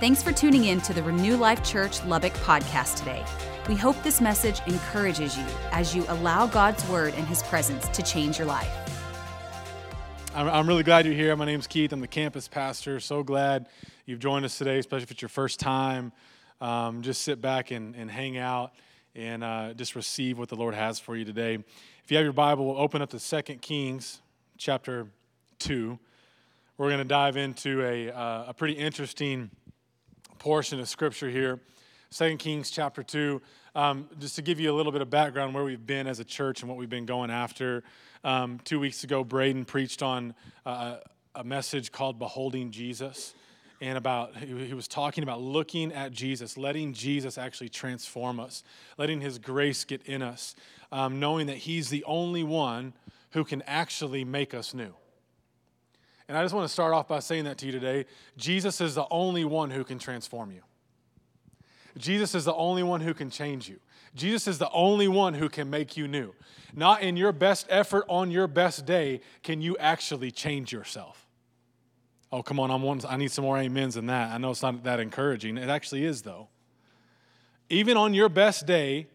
Thanks for tuning in to the Renew Life Church Lubbock podcast today. We hope this message encourages you as you allow God's word and his presence to change your life. I'm, really glad you're here. My name's Keith. I'm the campus pastor. So glad you've joined us today, especially if it's your first time. Um, just sit back and, and hang out and uh, just receive what the Lord has for you today. If you have your Bible, we'll open up to 2 Kings chapter 2. We're going to dive into a, uh, a pretty interesting portion of scripture here. 2 Kings chapter 2. Um, just to give you a little bit of background where we've been as a church and what we've been going after. Um, two weeks ago, Braden preached on uh, a message called Beholding Jesus. And about, he was talking about looking at Jesus, letting Jesus actually transform us, letting his grace get in us, um, knowing that he's the only one who can actually make us new. And I just want to start off by saying that to you today. Jesus is the only one who can transform you. Jesus is the only one who can change you. Jesus is the only one who can make you new. Not in your best effort on your best day can you actually change yourself. Oh, come on, I'm one, I need some more amens than that. I know it's not that encouraging. It actually is, though. Even on your best day,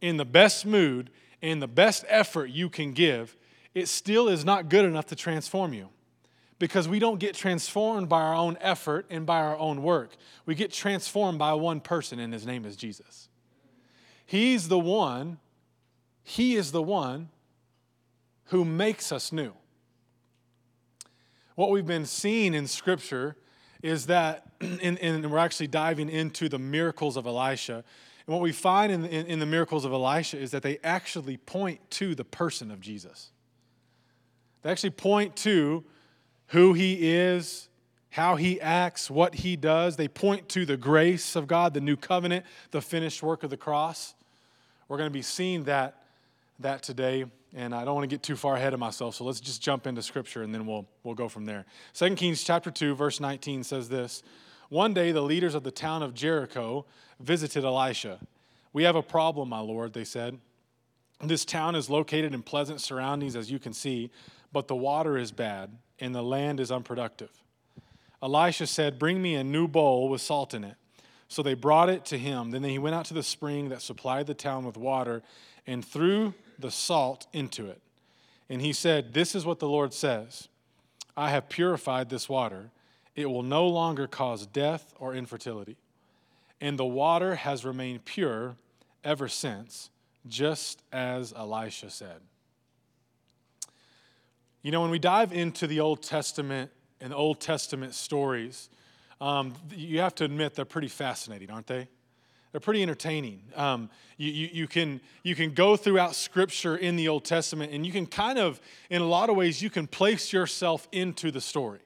in the best mood, in the best effort you can give, it still is not good enough to transform you because we don't get transformed by our own effort and by our own work. We get transformed by one person, and his name is Jesus. He's the one, he is the one who makes us new. What we've been seeing in Scripture is that, and we're actually diving into the miracles of Elisha. And what we find in, in, in the miracles of Elisha is that they actually point to the person of Jesus. They actually point to who he is, how he acts, what he does. They point to the grace of God, the new covenant, the finished work of the cross. We're going to be seeing that, that today, and I don't want to get too far ahead of myself, so let's just jump into scripture and then we'll, we'll go from there. 2 Kings chapter 2, verse 19 says this One day the leaders of the town of Jericho visited Elisha. We have a problem, my lord, they said. This town is located in pleasant surroundings, as you can see, but the water is bad and the land is unproductive. Elisha said, Bring me a new bowl with salt in it. So they brought it to him. Then he went out to the spring that supplied the town with water and threw the salt into it. And he said, This is what the Lord says I have purified this water. It will no longer cause death or infertility. And the water has remained pure ever since, just as Elisha said. You know, when we dive into the Old Testament and Old Testament stories, um, you have to admit they're pretty fascinating, aren't they? They're pretty entertaining. Um, you, you, you, can, you can go throughout Scripture in the Old Testament, and you can kind of, in a lot of ways, you can place yourself into the story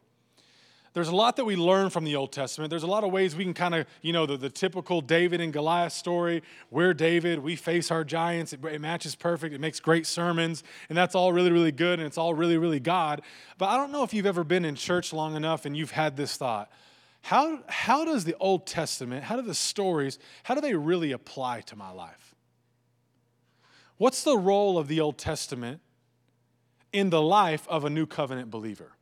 there's a lot that we learn from the Old Testament. There's a lot of ways we can kind of, you know, the, the typical David and Goliath story. We're David, we face our giants. It, it, matches perfect. It makes great sermons, and that's all really, really good, and it's all really, really God. But I don't know if you've ever been in church long enough and you've had this thought. How, how does the Old Testament, how do the stories, how do they really apply to my life? What's the role of the Old Testament in the life of a new covenant believer?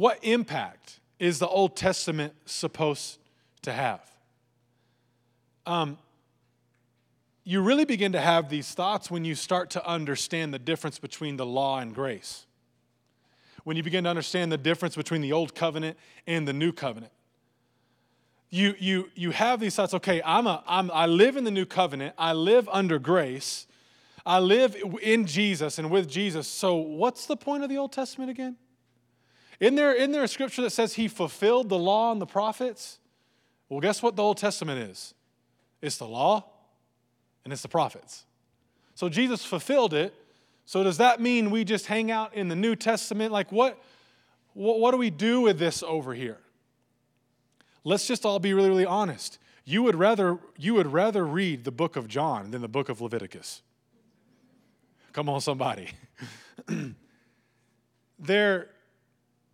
What impact is the Old Testament supposed to have? Um, you really begin to have these thoughts when you start to understand the difference between the law and grace. When you begin to understand the difference between the old covenant and the new covenant. You, you, you have these thoughts okay, I'm a, I'm, I live in the new covenant, I live under grace, I live in Jesus and with Jesus. So, what's the point of the Old Testament again? Isn't there, isn't there a scripture that says he fulfilled the law and the prophets? Well, guess what the Old Testament is? It's the law and it's the prophets. So Jesus fulfilled it. So does that mean we just hang out in the New Testament? Like, what, what, what do we do with this over here? Let's just all be really, really honest. You would rather, you would rather read the book of John than the book of Leviticus. Come on, somebody. there,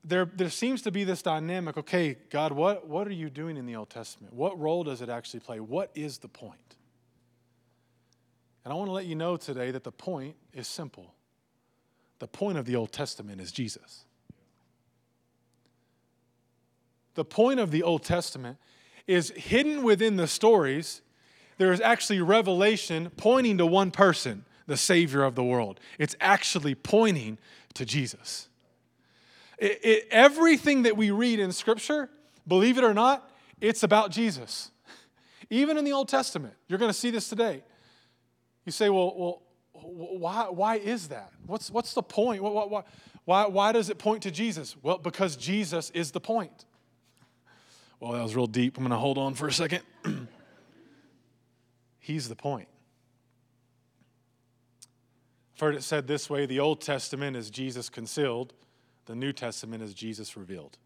there, there seems to be this dynamic okay, God, what, what are you doing in the Old Testament? What role does it actually play? What is the point? And I want to let you know today that the point is simple. The point of the Old Testament is Jesus. the point of the Old Testament is hidden within the stories, there is actually revelation pointing to one person, the Savior of the world. It's actually pointing to Jesus. It, it, everything that we read in Scripture, believe it or not, it's about Jesus. Even in the Old Testament, you're going to see this today. You say, well, well why, why is that? What's, what's the point? Why, why, why, does it point to Jesus? Well, because Jesus is the point. Well, that was real deep. I'm going to hold on for a second. He's the point. I've heard it said this way the Old Testament is Jesus concealed, the New Testament is Jesus revealed.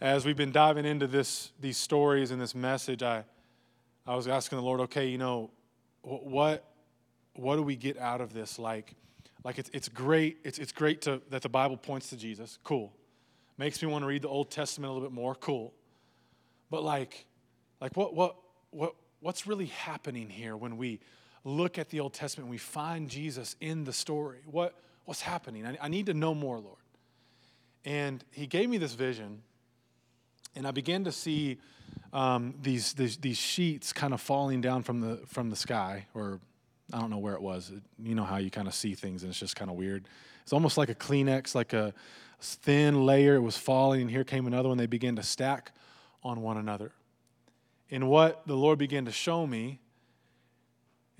As we've been diving into this, these stories and this message, I, I was asking the Lord, okay, you know, what, what do we get out of this? Like, like it's, it's great, it's, it's great to, that the Bible points to Jesus. Cool. Makes me want to read the Old Testament a little bit more. Cool. But like, like what, what, what, what's really happening here when we look at the Old Testament we find Jesus in the story? What, what's happening? I, I need to know more, Lord. And he gave me this vision, and I began to see um, these, these, these sheets kind of falling down from the, from the sky, or I don't know where it was. You know how you kind of see things and it's just kind of weird. It's almost like a Kleenex, like a thin layer. It was falling, and here came another one. They began to stack on one another. And what the Lord began to show me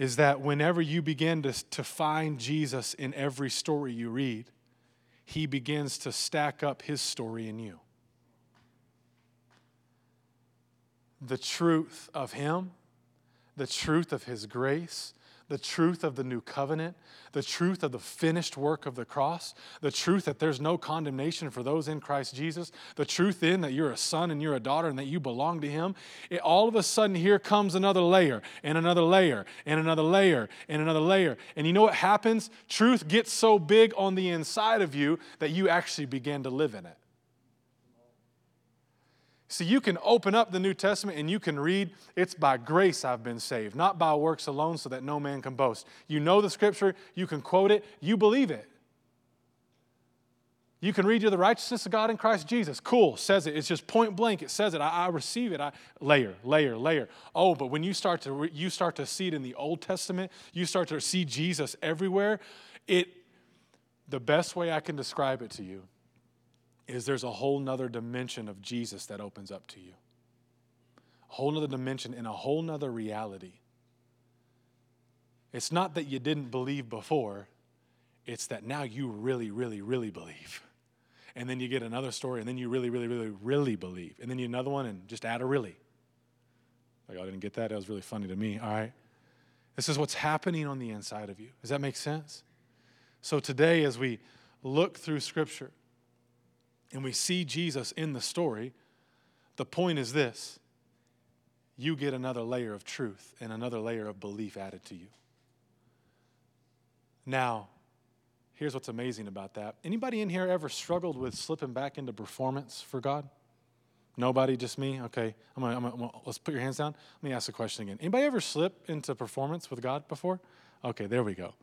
is that whenever you begin to, to find Jesus in every story you read, he begins to stack up his story in you. the truth of Him, the truth of His grace, the truth of the new covenant, the truth of the finished work of the cross, the truth that there's no condemnation for those in Christ Jesus, the truth in that you're a son and you're a daughter and that you belong to Him, it, all of a sudden here comes another layer and another layer and another layer and another layer. And you know what happens? Truth gets so big on the inside of you that you actually begin to live in it. See, you can open up the New Testament and you can read, it's by grace I've been saved, not by works alone, so that no man can boast. You know the scripture, you can quote it, you believe it. You can read you're the righteousness of God in Christ Jesus. Cool, says it. It's just point blank. It says it. I, I receive it. I layer, layer, layer. Oh, but when you start to re, you start to see it in the Old Testament, you start to see Jesus everywhere. It the best way I can describe it to you is there's a whole nother dimension of Jesus that opens up to you. A whole nother dimension and a whole nother reality. It's not that you didn't believe before, it's that now you really, really, really believe. And then you get another story, and then you really, really, really, really believe. And then you another one, and just add a really. Like, oh, I didn't get that. That was really funny to me. All right. This is what's happening on the inside of you. Does that make sense? So today, as we look through Scripture, and we see Jesus in the story, the point is this you get another layer of truth and another layer of belief added to you. Now, here's what's amazing about that. Anybody in here ever struggled with slipping back into performance for God? Nobody, just me? Okay, I'm gonna, I'm gonna, let's put your hands down. Let me ask the question again. Anybody ever slip into performance with God before? Okay, there we go.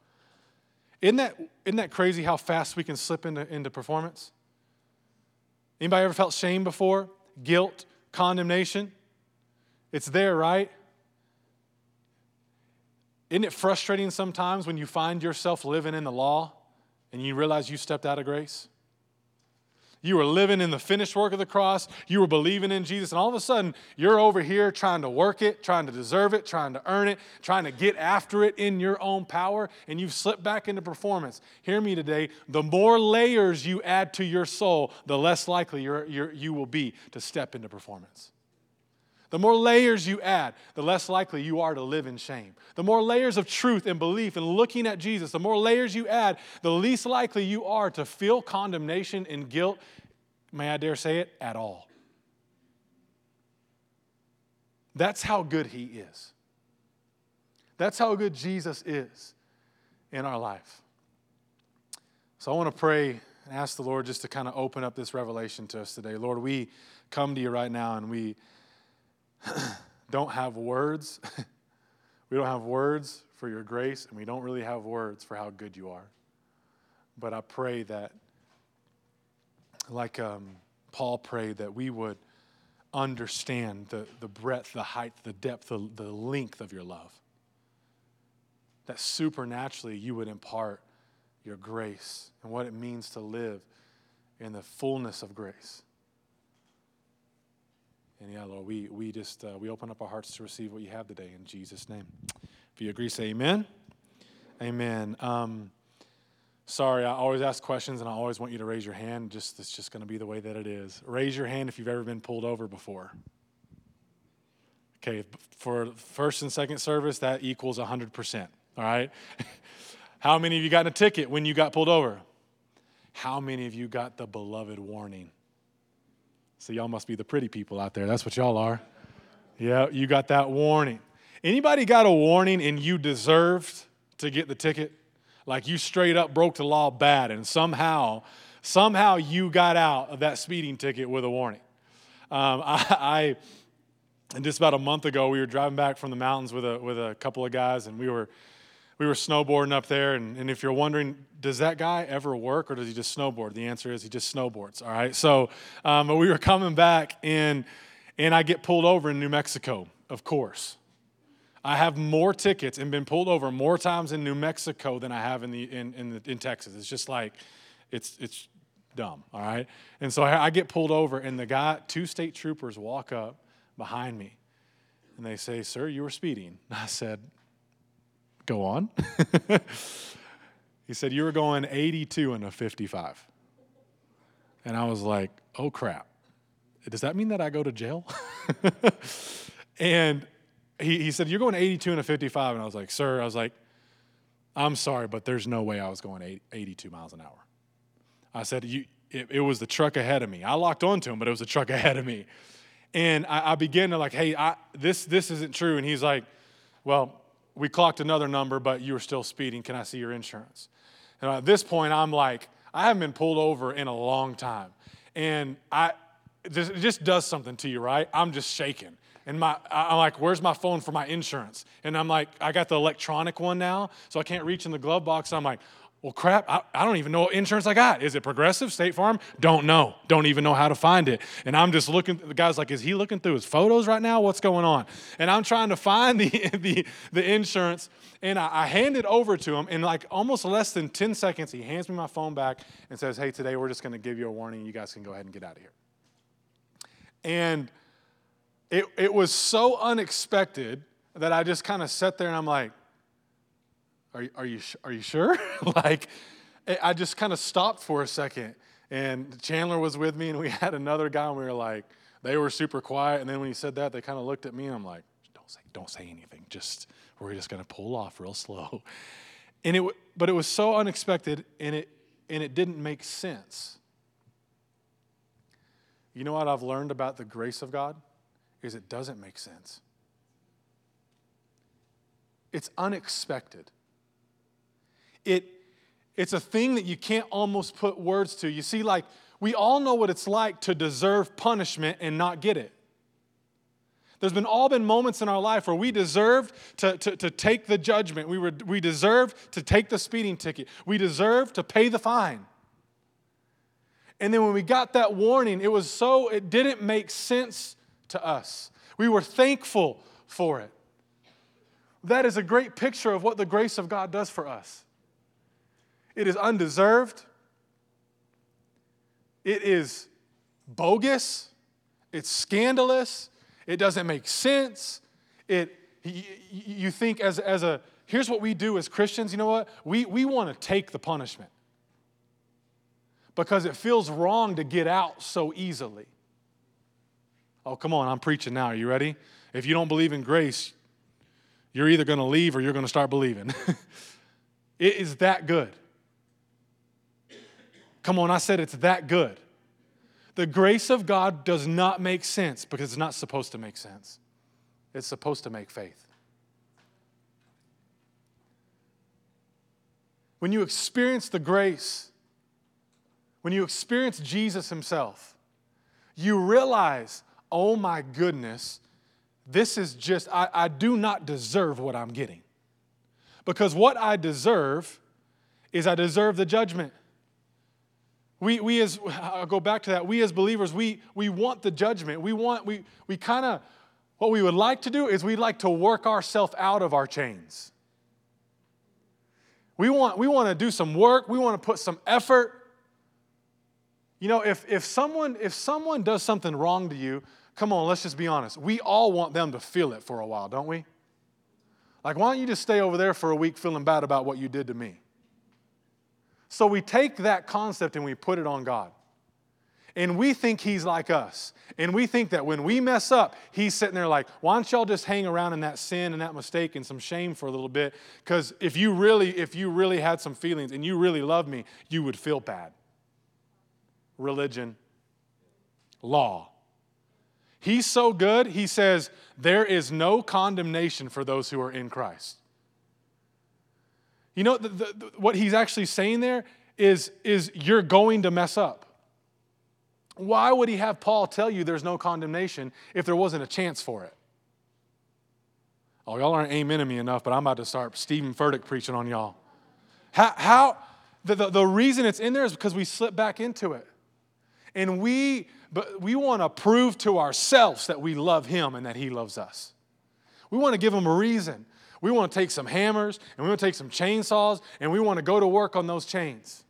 Isn't that, isn't that crazy how fast we can slip into, into performance? Anybody ever felt shame before? Guilt, condemnation? It's there, right? Isn't it frustrating sometimes when you find yourself living in the law and you realize you stepped out of grace? You were living in the finished work of the cross. You were believing in Jesus. And all of a sudden, you're over here trying to work it, trying to deserve it, trying to earn it, trying to get after it in your own power. And you've slipped back into performance. Hear me today. The more layers you add to your soul, the less likely you're, you're, you will be to step into performance. The more layers you add, the less likely you are to live in shame. The more layers of truth and belief and looking at Jesus, the more layers you add, the least likely you are to feel condemnation and guilt, may I dare say it, at all. That's how good He is. That's how good Jesus is in our life. So I want to pray and ask the Lord just to kind of open up this revelation to us today. Lord, we come to you right now and we don't have words. we don't have words for your grace, and we don't really have words for how good you are. But I pray that like um, Paul prayed, that we would understand the, the breadth, the height, the depth, the, the length of your love. That supernaturally you would impart your grace and what it means to live in the fullness of grace. And yeah, Lord, we, we just uh, we open up our hearts to receive what you have today in Jesus' name. If you agree, say amen. Amen. Um, sorry, I always ask questions and I always want you to raise your hand. Just it's just going to be the way that it is. Raise your hand if you've ever been pulled over before. Okay, for first and second service, that equals 100%. All right? How many of you got a ticket when you got pulled over? How many of you got the beloved warning? So y'all must be the pretty people out there. That's what y'all are. Yeah, you got that warning. Anybody got a warning and you deserved to get the ticket? Like you straight up broke the law bad and somehow, somehow you got out of that speeding ticket with a warning. Um, I, I, and just about a month ago, we were driving back from the mountains with a with a couple of guys, and we were we were snowboarding up there. And, and if you're wondering, does that guy ever work or does he just snowboard? The answer is he just snowboards. All right. So, um, but we were coming back, and and I get pulled over in New Mexico, of course. I have more tickets and been pulled over more times in New Mexico than I have in, the, in, in, the, in Texas. It's just like, it's, it's dumb, all right? And so I, I get pulled over, and the guy, two state troopers walk up behind me, and they say, Sir, you were speeding. I said, Go on. he said, You were going 82 in a 55. And I was like, Oh crap. Does that mean that I go to jail? and he, he said, You're going 82 and a 55. And I was like, Sir, I was like, I'm sorry, but there's no way I was going 82 miles an hour. I said, you, it, it, was the truck ahead of me. I locked onto him, but it was the truck ahead of me. And I, I began to like, hey, I, this, this isn't true. And he's like, well, we clocked another number, but you were still speeding. Can I see your insurance? And at this point, I'm like, I haven't been pulled over in a long time. And I, it just does something to you, right? I'm just shaking. And my, I'm like, where's my phone for my insurance? And I'm like, I got the electronic one now, so I can't reach in the glove box. I'm like, well, crap, I, I, don't even know what insurance I got. Is it Progressive, State Farm? Don't know. Don't even know how to find it. And I'm just looking, the guy's like, is he looking through his photos right now? What's going on? And I'm trying to find the, the, the insurance, and I, I hand it over to him. In like almost less than 10 seconds, he hands me my phone back and says, hey, today we're just going to give you a warning. You guys can go ahead and get out of here. And it, it was so unexpected that I just kind of sat there and I'm like, are, are, you, are you sure? like, eh, I just kind of stopped for a second. And Chandler was with me, and we had another guy, and we were like, they were super quiet. And then when he said that, they kind of looked at me, and I'm like, don't say, don't say anything. Just, we're just going to pull off real slow. And it, but it was so unexpected, and it, and it didn't make sense. You know what I've learned about the grace of God? is it doesn't make sense. It's unexpected. It, it's a thing that you can't almost put words to. You see, like, we all know what it's like to deserve punishment and not get it. There's been all been moments in our life where we deserved to, to, to take the judgment. We, were, we deserved to take the speeding ticket. We deserved to pay the fine. And then when we got that warning, it was so, it didn't make sense to us. We were thankful for it. That is a great picture of what the grace of God does for us. It is undeserved, it is bogus, it's scandalous, it doesn't make sense. It, you think as, as a, here's what we do as Christians, you know what? We, we want to take the punishment because it feels wrong to get out so easily. Oh, come on, I'm preaching now. Are you ready? If you don't believe in grace, you're either going to leave or you're going to start believing. it is that good. Come on, I said it's that good. The grace of God does not make sense because it's not supposed to make sense. It's supposed to make faith. When you experience the grace, when you experience Jesus Himself, you realize oh my goodness, this is just, I, I do not deserve what I'm getting. Because what I deserve is I deserve the judgment. We, we as, I'll go back to that. We as believers, we, we want the judgment. We want, we, we kind of, what we would like to do is we'd like to work ourselves out of our chains. We want, we want to do some work. We want to put some effort. You know, if, if, someone, if someone does something wrong to you, come on, let's just be honest. We all want them to feel it for a while, don't we? Like, why don't you just stay over there for a week feeling bad about what you did to me? So we take that concept and we put it on God. And we think He's like us. And we think that when we mess up, He's sitting there like, why don't y'all just hang around in that sin and that mistake and some shame for a little bit? Because if you really, if you really had some feelings and you really loved me, you would feel bad religion, law. He's so good, he says, there is no condemnation for those who are in Christ. You know, the, the, what he's actually saying there is, is you're going to mess up. Why would he have Paul tell you there's no condemnation if there wasn't a chance for it? Oh, y'all aren't amening me enough, but I'm about to start Steven Furtick preaching on y'all. How, how the, the, the reason it's in there is because we slip back into it. And we, but we want to prove to ourselves that we love Him and that He loves us. We want to give Him a reason. We want to take some hammers and we want to take some chainsaws and we want to go to work on those chains.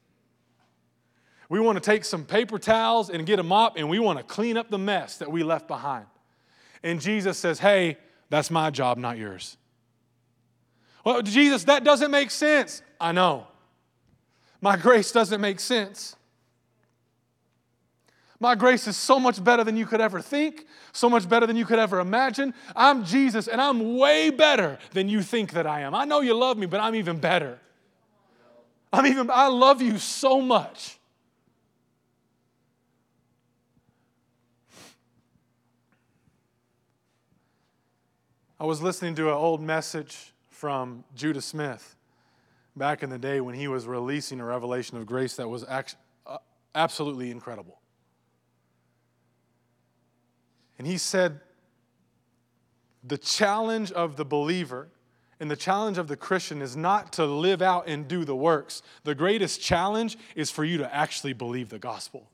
We want to take some paper towels and get a mop and we want to clean up the mess that we left behind. And Jesus says, Hey, that's my job, not yours. Well, Jesus, that doesn't make sense. I know. My grace doesn't make sense. My grace is so much better than you could ever think, so much better than you could ever imagine. I'm Jesus, and I'm way better than you think that I am. I know you love me, but I'm even better. I'm even, I love you so much. I was listening to an old message from Judah Smith back in the day when he was releasing a revelation of grace that was uh, absolutely incredible. And he said, the challenge of the believer and the challenge of the Christian is not to live out and do the works. The greatest challenge is for you to actually believe the gospel.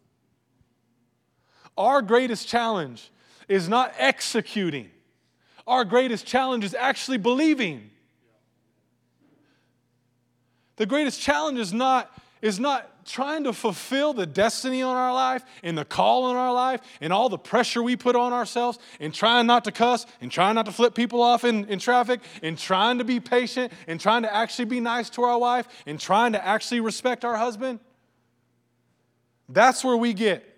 Our greatest challenge is not executing, our greatest challenge is actually believing. The greatest challenge is not, is not trying to fulfill the destiny on our life and the call on our life and all the pressure we put on ourselves and trying not to cuss and trying not to flip people off in, in traffic and trying to be patient and trying to actually be nice to our wife and trying to actually respect our husband. That's where we get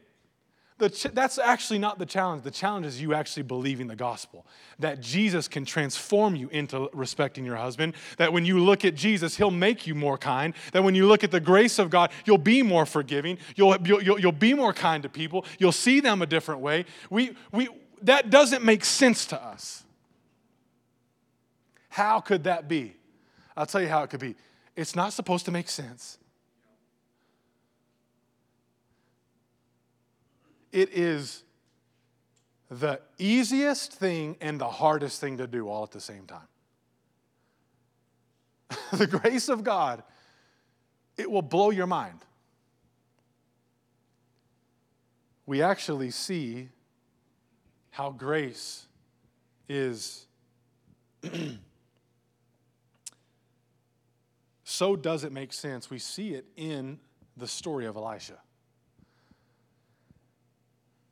Ch- that's actually not the challenge. The challenge is you actually believing the gospel. That Jesus can transform you into respecting your husband. That when you look at Jesus, he'll make you more kind. That when you look at the grace of God, you'll be more forgiving. You'll, you'll, you'll be more kind to people. You'll see them a different way. We, we, that doesn't make sense to us. How could that be? I'll tell you how it could be. It's not supposed to make sense. It is the easiest thing and the hardest thing to do all at the same time. the grace of God, it will blow your mind. We actually see how grace is so does it make sense. We see it in the story of Elisha.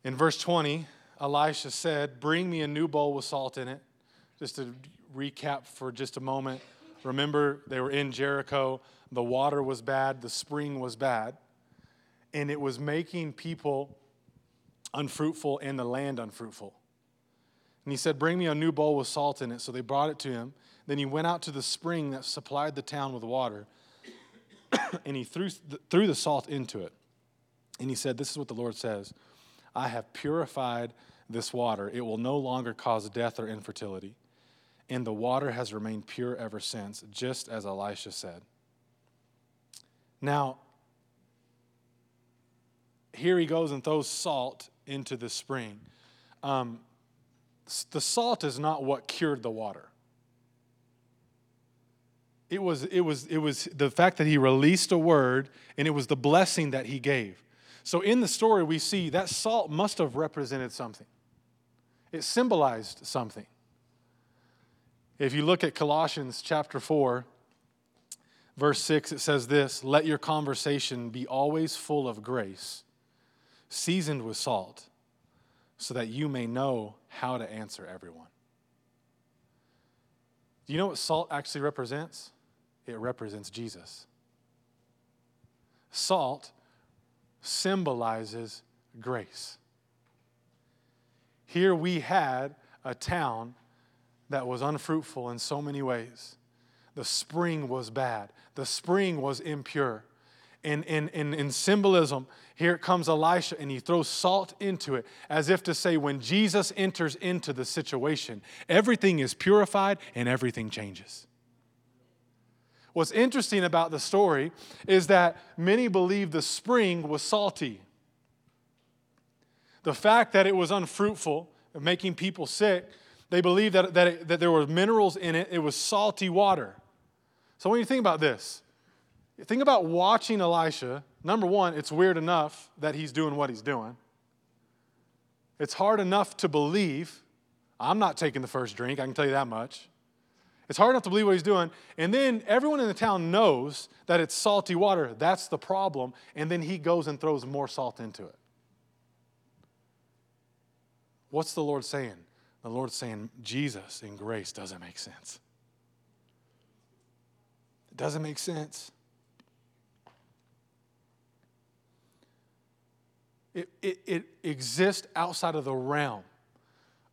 In verse 20, Elisha said, Bring me a new bowl with salt in it. Just to recap for just a moment. Remember, they were in Jericho. The water was bad, the spring was bad, and it was making people unfruitful and the land unfruitful. And he said, Bring me a new bowl with salt in it. So they brought it to him. Then he went out to the spring that supplied the town with water, and he threw, threw the salt into it. And he said, This is what the Lord says. I have purified this water. It will no longer cause death or infertility. And the water has remained pure ever since, just as Elisha said. Now, here he goes and throws salt into the spring. Um, the salt is not what cured the water. It was, it, was, it was the fact that he released a word and it was the blessing that he gave. So in the story, we see that salt must have represented something, it symbolized something. If you look at Colossians chapter 4, verse 6, it says this Let your conversation be always full of grace, seasoned with salt, so that you may know how to answer everyone. Do you know what salt actually represents? It represents Jesus. Salt symbolizes grace. Here we had a town that was unfruitful in so many ways. The spring was bad, the spring was impure. In, in, in, in symbolism, here comes Elisha and he throws salt into it as if to say, when Jesus enters into the situation, everything is purified and everything changes. What's interesting about the story is that many believe the spring was salty. The fact that it was unfruitful, making people sick, they believe that, that, it, that there were minerals in it, it was salty water. So when you think about this, think about watching Elisha. Number one, it's weird enough that he's doing what he's doing. It's hard enough to believe. I'm not taking the first drink, I can tell you that much. It's hard enough to believe what he's doing. And then everyone in the town knows that it's salty water. That's the problem. And then he goes and throws more salt into it. What's the Lord saying? The Lord's saying Jesus in grace doesn't make sense. It doesn't make sense. It, it, it exists outside of the realm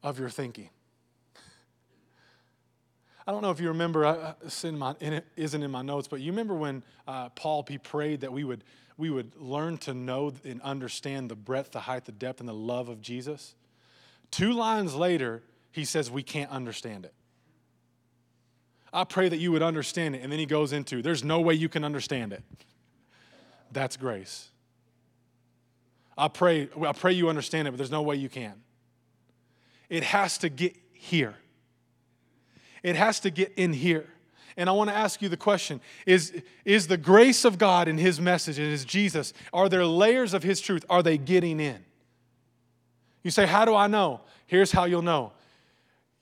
of your thinking. I don't know if you remember, uh, in my, it isn't in my notes, but you remember when uh, Paul, he prayed that we would, we would learn to know and understand the breadth, the height, the depth, and the love of Jesus? Two lines later, he says, We can't understand it. I pray that you would understand it. And then he goes into, There's no way you can understand it. That's grace. I pray, I pray you understand it, but there's no way you can. It has to get here. It has to get in here. And I want to ask you the question is, is the grace of God in His message, and His Jesus, are there layers of His truth? Are they getting in? You say, How do I know? Here's how you'll know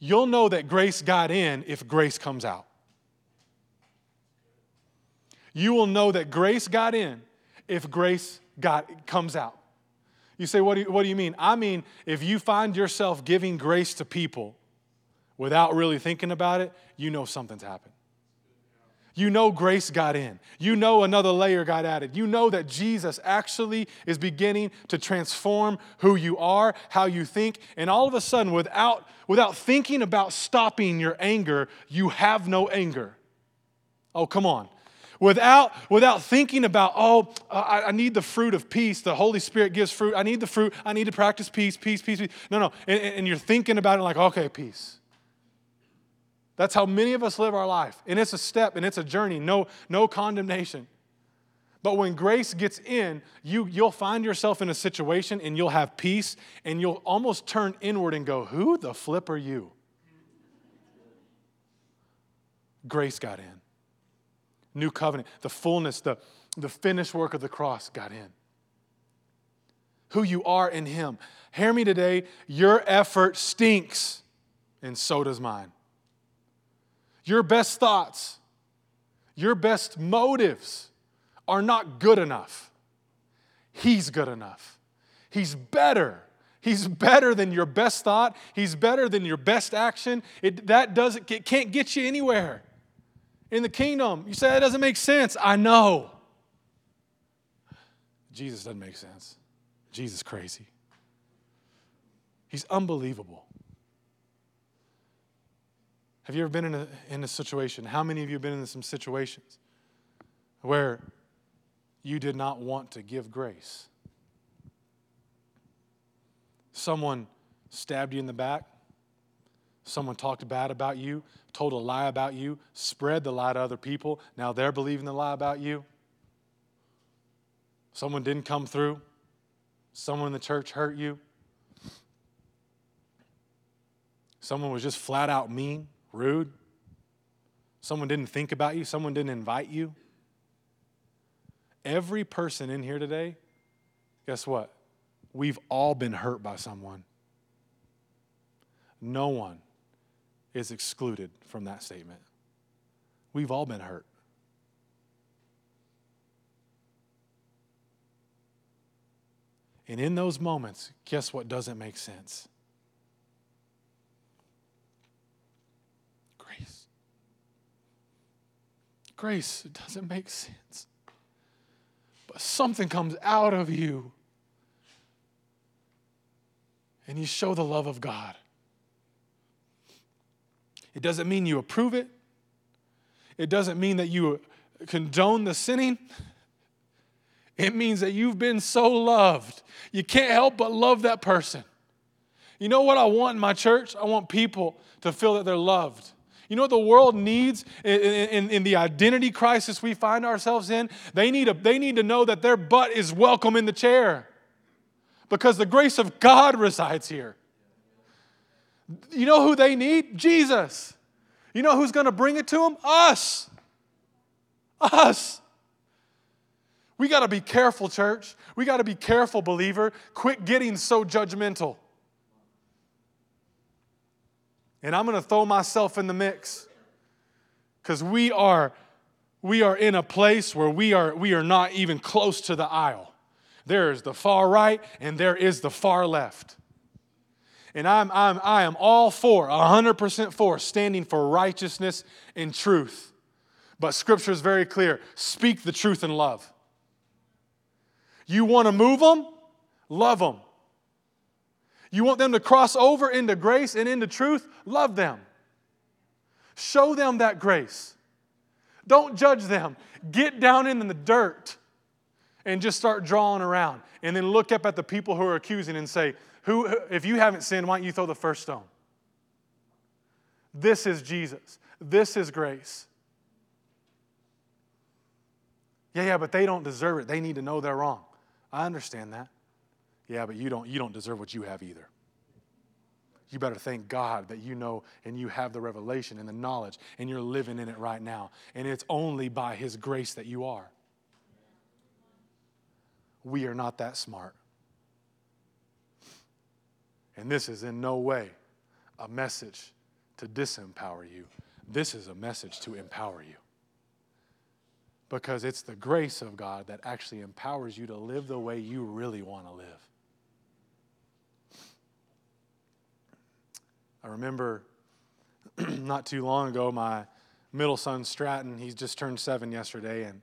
you'll know that grace got in if grace comes out. You will know that grace got in if grace got, comes out. You say, what do you, what do you mean? I mean, if you find yourself giving grace to people without really thinking about it, you know something's happened. You know grace got in. You know another layer got added. You know that Jesus actually is beginning to transform who you are, how you think, and all of a sudden, without, without thinking about stopping your anger, you have no anger. Oh, come on. Without, without thinking about, oh, I, I, need the fruit of peace. The Holy Spirit gives fruit. I need the fruit. I need to practice peace, peace, peace, peace. No, no. And, and you're thinking about it like, okay, peace. That's how many of us live our life. And it's a step and it's a journey, no, no condemnation. But when grace gets in, you, you'll find yourself in a situation and you'll have peace and you'll almost turn inward and go, Who the flip are you? Grace got in. New covenant, the fullness, the, the finished work of the cross got in. Who you are in Him. Hear me today, your effort stinks, and so does mine. Your best thoughts, your best motives are not good enough. He's good enough. He's better. He's better than your best thought. He's better than your best action. It, that doesn't, it can't get you anywhere in the kingdom. You say that doesn't make sense. I know. Jesus doesn't make sense. Jesus crazy. He's unbelievable. Have you ever been in a, in a situation? How many of you have been in some situations where you did not want to give grace? Someone stabbed you in the back. Someone talked bad about you, told a lie about you, spread the lie to other people. Now they're believing the lie about you. Someone didn't come through. Someone in the church hurt you. Someone was just flat out mean rude, someone didn't think about you, someone didn't invite you. Every person in here today guess what? We've all been hurt by someone. No one is excluded from that statement. We've all been hurt. And in those moments, guess what doesn't make sense? Grace. Grace doesn't make sense. But something comes out of you, and you show the love of God. It doesn't mean you approve it, it doesn't mean that you condone the sinning. It means that you've been so loved. You can't help but love that person. You know what I want in my church? I want people to feel that they're loved. You know what the world needs in, in, in, the identity crisis we find ourselves in? They need, a, they need to know that their butt is welcome in the chair because the grace of God resides here. You know who they need? Jesus. You know who's going to bring it to them? Us. Us. We got to be careful, church. We got to be careful, believer. Quit getting so judgmental. And I'm going to throw myself in the mix because we are we are in a place where we are we are not even close to the aisle. There is the far right and there is the far left. And I'm, I'm, I am all for, 100% for, standing for righteousness and truth. But Scripture is very clear speak the truth in love. You want to move them? Love them. You want them to cross over into grace and into truth? Love them. Show them that grace. Don't judge them. Get down in the dirt and just start drawing around. And then look up at the people who are accusing and say, who, if you haven't sinned, why don't you throw the first stone? This is Jesus. This is grace. Yeah, yeah, but they don't deserve it. They need to know they're wrong. I understand that. Yeah, but you don't, you don't deserve what you have either. You better thank God that you know and you have the revelation and the knowledge and you're living in it right now. And it's only by His grace that you are. We are not that smart. And this is in no way a message to disempower you, this is a message to empower you because it's the grace of God that actually empowers you to live the way you really want to live. I remember not too long ago, my middle son Stratton, he's just turned seven yesterday, and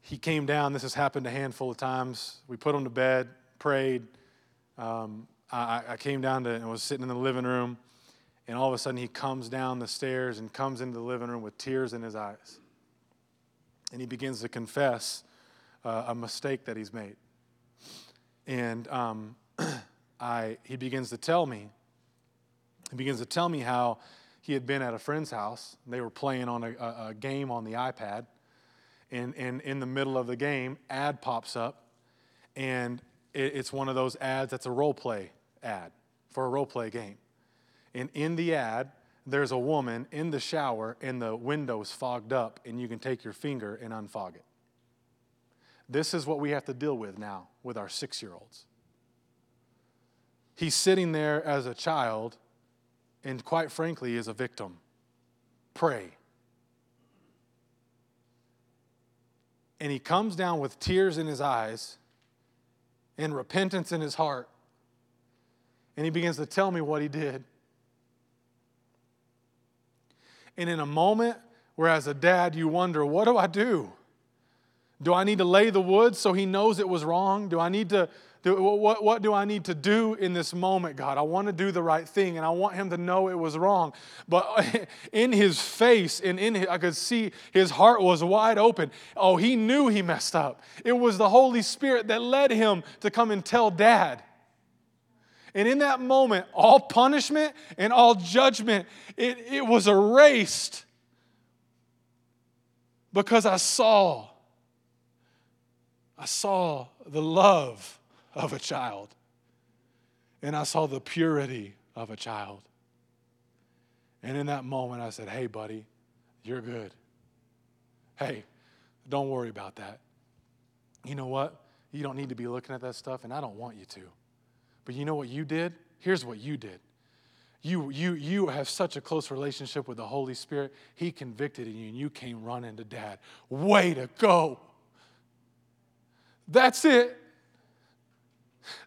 he came down. This has happened a handful of times. We put him to bed, prayed. Um, I, I, came down to and was sitting in the living room, and all of a sudden he comes down the stairs and comes into the living room with tears in his eyes and he begins to confess uh, a mistake that he's made. And um, I, he begins to tell me, he begins to tell me how he had been at a friend's house. They were playing on a, a, a game on the iPad. And, and in the middle of the game, ad pops up. And it, it's one of those ads that's a role play ad for a role play game. And in the ad, there's a woman in the shower and the window's fogged up, and you can take your finger and unfog it. This is what we have to deal with now with our six year olds. He's sitting there as a child, and quite frankly, is a victim. Pray. And he comes down with tears in his eyes and repentance in his heart. And he begins to tell me what he did. And in a moment where, as a dad, you wonder, what do I do? Do I need to lay the wood so he knows it was wrong? Do I need to, do, what, what do I need to do in this moment, God? I want to do the right thing and I want him to know it was wrong. But in his face and in his, I could see his heart was wide open. Oh, he knew he messed up. It was the Holy Spirit that led him to come and tell dad. And in that moment, all punishment and all judgment, it, it was erased because I saw, I saw the love of a child and I saw the purity of a child. And in that moment, I said, Hey, buddy, you're good. Hey, don't worry about that. You know what? You don't need to be looking at that stuff, and I don't want you to. But you know what you did? Here's what you did. You, you, you have such a close relationship with the Holy Spirit. He convicted you, and you came running to dad. Way to go. That's it.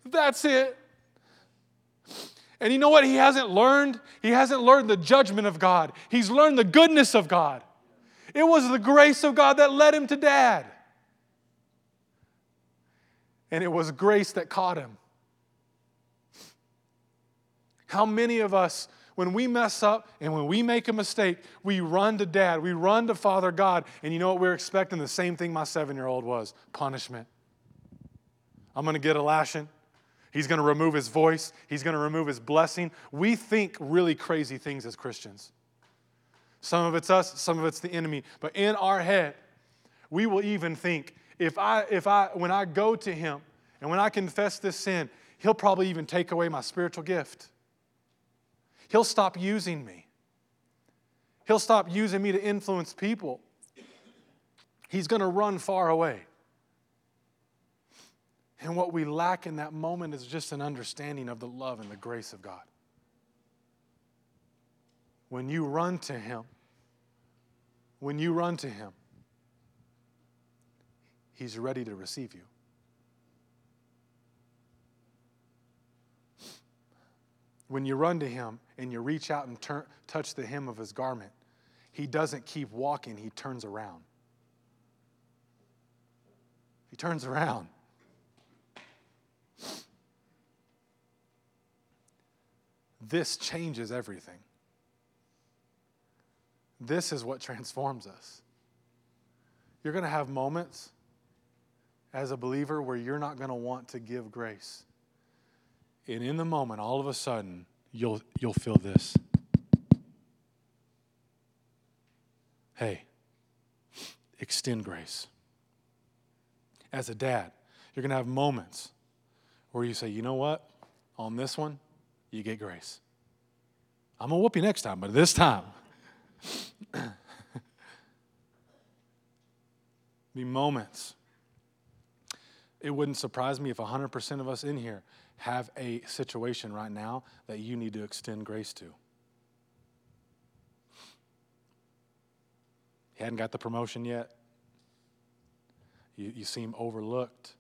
That's it. And you know what? He hasn't learned? He hasn't learned the judgment of God. He's learned the goodness of God. It was the grace of God that led him to dad. And it was grace that caught him. How many of us, when we mess up and when we make a mistake, we run to dad, we run to Father God, and you know what we're expecting? The same thing my seven year old was punishment. I'm going to get a lashing. He's going to remove his voice. He's going to remove his blessing. We think really crazy things as Christians. Some of it's us, some of it's the enemy. But in our head, we will even think if I, if I, when I go to him and when I confess this sin, he'll probably even take away my spiritual gift. He'll stop using me. He'll stop using me to influence people. He's going to run far away. And what we lack in that moment is just an understanding of the love and the grace of God. When you run to Him, when you run to Him, He's ready to receive you. When you run to Him and you reach out and turn, touch the hem of His garment, He doesn't keep walking, He turns around. He turns around. This changes everything. This is what transforms us. You're going to have moments as a believer where you're not going to want to give grace. And in the moment, all of a sudden, you'll, you'll feel this. Hey, extend grace. As a dad, you're going to have moments where you say, you know what? On this one, you get grace. I'm going to whoop you next time, but this time, be moments. It wouldn't surprise me if 100% of us in here have a situation right now that you need to extend grace to. You hadn't got the promotion yet. You, you seem overlooked.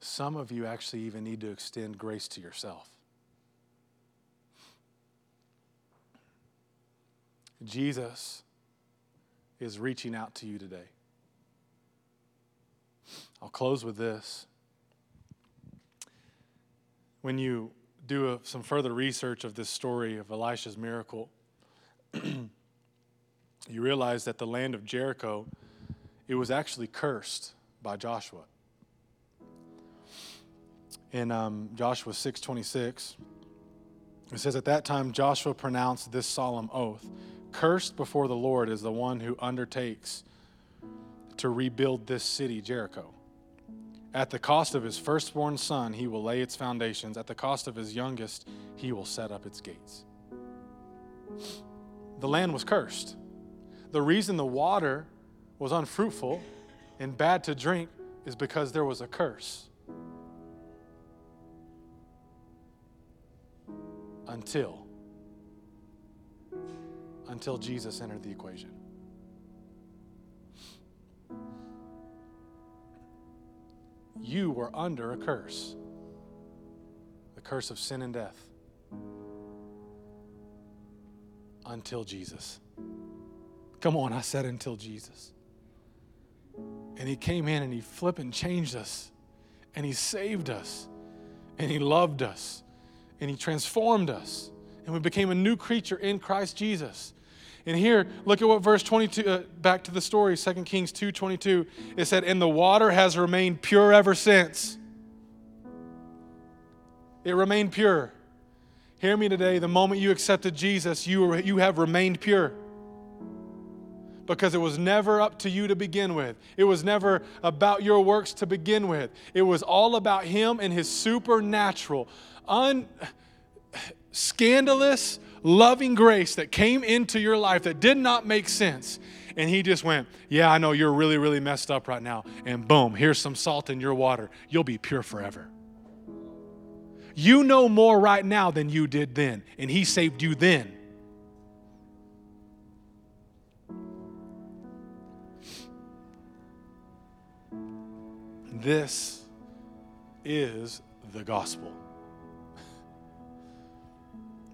Some of you actually even need to extend grace to yourself. Jesus is reaching out to you today. I'll close with this. When you do a, some further research of this story of Elisha's miracle, you realize that the land of Jericho, it was actually cursed by Joshua. In um, Joshua 6:26, it says, "At that time Joshua pronounced this solemn oath: Cursed before the Lord is the one who undertakes to rebuild this city, Jericho. At the cost of his firstborn son, he will lay its foundations. At the cost of his youngest, he will set up its gates. The land was cursed. The reason the water was unfruitful and bad to drink is because there was a curse. Until until Jesus entered the equation. You were under a curse the curse of sin and death until Jesus. Come on, I said until Jesus. And he came in and he flipped and changed us. And he saved us. And he loved us. And he transformed us. And we became a new creature in Christ Jesus. And here, look at what verse 22, uh, back to the story, 2 Kings 2 22. It said, And the water has remained pure ever since. It remained pure. Hear me today. The moment you accepted Jesus, you, you have remained pure. Because it was never up to you to begin with. It was never about your works to begin with. It was all about Him and His supernatural, un, scandalous, loving grace that came into your life that did not make sense. and he just went, Yeah, I know you're really, really messed up right now. And boom, here's some salt in your water. You'll be pure forever. You know more right now than you did then, and he saved you then. This is the gospel.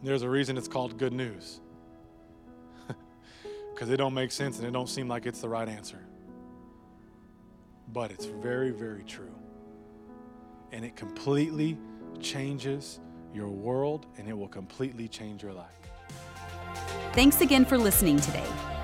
There's a reason it's called good news. Because it don't make sense and it don't seem like it's the right answer. But it's very, very true. And it completely changes your world and it will completely change your life. Thanks again for listening today.